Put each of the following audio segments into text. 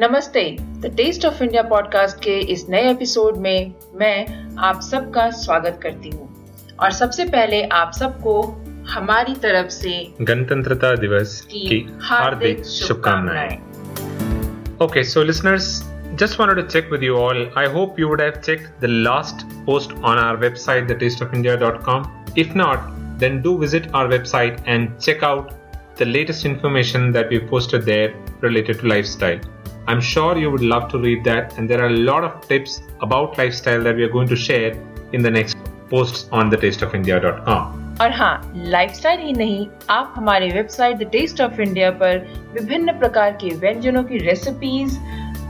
नमस्ते the taste of India podcast के इस नए एपिसोड में मैं आप सबका स्वागत करती हूँ और सबसे पहले आप सबको हमारी तरफ़ से गणतंत्रता दिवस की की हार्दिक शुभकामनाएँ Okay, so listeners, just wanted to check with you all. I hope you would have checked the last post on our website, thetasteofindia.com. If not, then do visit our website and check out the latest information that we posted there related to lifestyle. I'm sure you would love to read that, and there are a lot of tips about lifestyle that we are going to share in the next posts on thetasteofindia.com. और हाँ lifestyle ही नहीं आप हमारे website the test of India पर विभिन्न प्रकार के व्यंजनों की रेसिपीज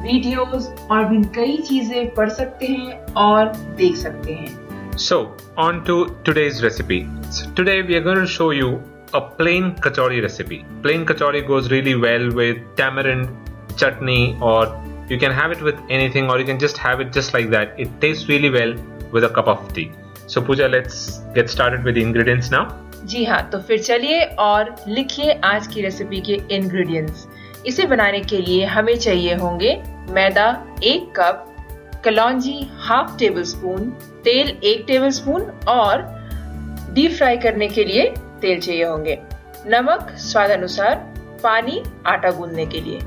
वीडियोस और भी कई चीजें पढ़ सकते हैं और देख सकते हैं So, on to today's recipe. So today we are going to show you a plain kachori recipe. Plain kachori goes really well with tamarind chutney or you can have it with anything or you can just have it just like that. It tastes really well with a cup of tea. So Pooja, let's get started with the ingredients now. जी हाँ तो फिर चलिए और लिखिए आज की recipe के इंग्रेडिएंट्स इसे बनाने के लिए हमें चाहिए होंगे मैदा एक कप कलौंजी हाफ़ टेबल स्पून तेल एक टेबल स्पून और डीप फ्राई करने के लिए तेल चाहिए होंगे नमक स्वाद अनुसार पानी आटा गूंदने के लिए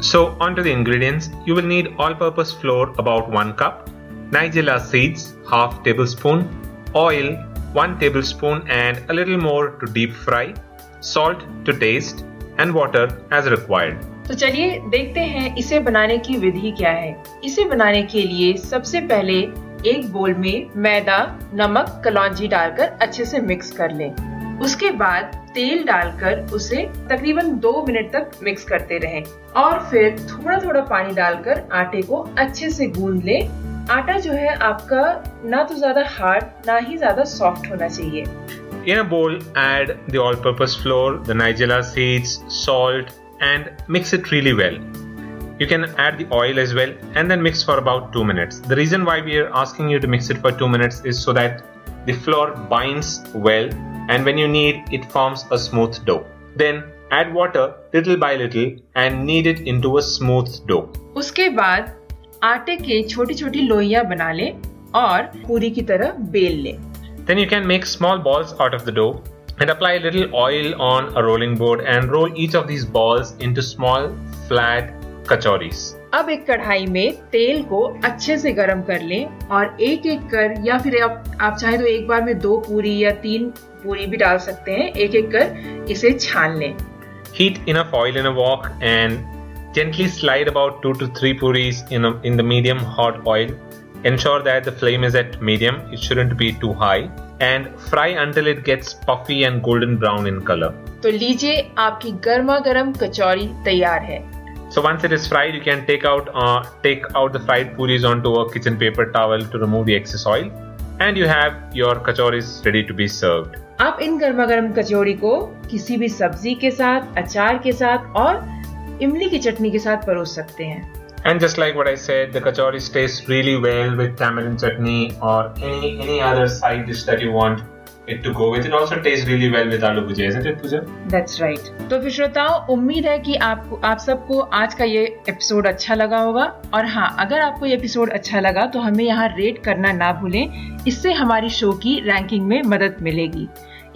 So onto the ingredients. You will need all-purpose flour about 1 cup, nigella seeds half tablespoon, oil 1 tablespoon and a little more to deep fry, salt to taste and water as required. तो चलिए देखते हैं इसे बनाने की विधि क्या है इसे बनाने के लिए सबसे पहले एक बोल में मैदा नमक कलौंजी डालकर अच्छे से मिक्स कर लें उसके बाद तेल डालकर उसे तकरीबन दो मिनट तक मिक्स करते रहें और फिर थोड़ा थोड़ा पानी डालकर आटे को अच्छे से गूंद लें आटा जो है आपका ना तो ज़्यादा हार्ड ना ही ज़्यादा सॉफ्ट होना चाहिए In a bowl, add the all-purpose flour, the nigella seeds, salt, and mix it really well. You can add the oil as well and then mix for about 2 minutes. The reason why we are asking you to mix it for 2 minutes is so that the flour binds well and when you knead it forms a smooth dough. Then add water little by little and knead it into a smooth dough. उसके बाद आटे के छोटी छोटी लोइयाँ बना लें और पूरी की तरह बेल लें Then you can make small balls out of the dough and apply a little oil on a rolling board and roll each of these balls into small flat kachoris. अब एक कढ़ाई में तेल को अच्छे से गर्म कर लें और एक एक कर या फिर आप, आप चाहे तो एक बार में दो पूरी या तीन पूरी भी डाल सकते हैं एक एक कर इसे छान लें Heat enough oil in a wok and gently slide about 2 to 3 puris in, a, in the medium hot oil. Ensure that the flame is at medium, it shouldn't be too high. And fry until it gets puffy and golden brown in color. तो लीजिए आपकी गर्मा गर्म कचौरी तैयार है So once it is fried, you can take out uh, take out the fried puris onto a kitchen paper towel to remove the excess oil, and you have your kachoris ready to be served. आप इन गर्मा गर्म कचौड़ी को किसी भी सब्ज़ी के साथ अचार के साथ और इमली की चटनी के साथ परोस सकते हैं And just like what I said, the kachori tastes really well with tamarind chutney or any any other side dish that you want it to go with. It also tastes really well with aloo bhujia, isn't it, Pooja? That's right. तो फिर श्रोताओं उम्मीद है कि आपको आप सबको आज का ये एपिसोड अच्छा लगा होगा और हाँ अगर आपको ये एपिसोड अच्छा लगा तो हमें यहाँ रेट करना ना भूलें इससे हमारी शो की रैंकिंग में मदद मिलेगी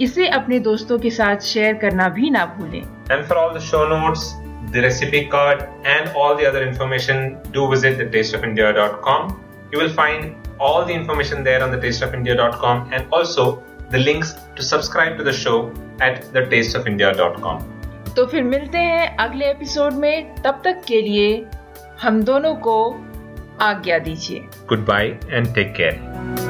इसे अपने दोस्तों के साथ शेयर करना भी ना भूलें And for all the show notes, the recipe card, and all the other information, do visit thetasteofindia.com. You will find all the information there on thetasteofindia.com and also the links to subscribe to the show at thetasteofindia.com. तो फिर मिलते हैं अगले episode में तब तक के लिए हम दोनों को आज्ञा दीजिए goodbye and take care.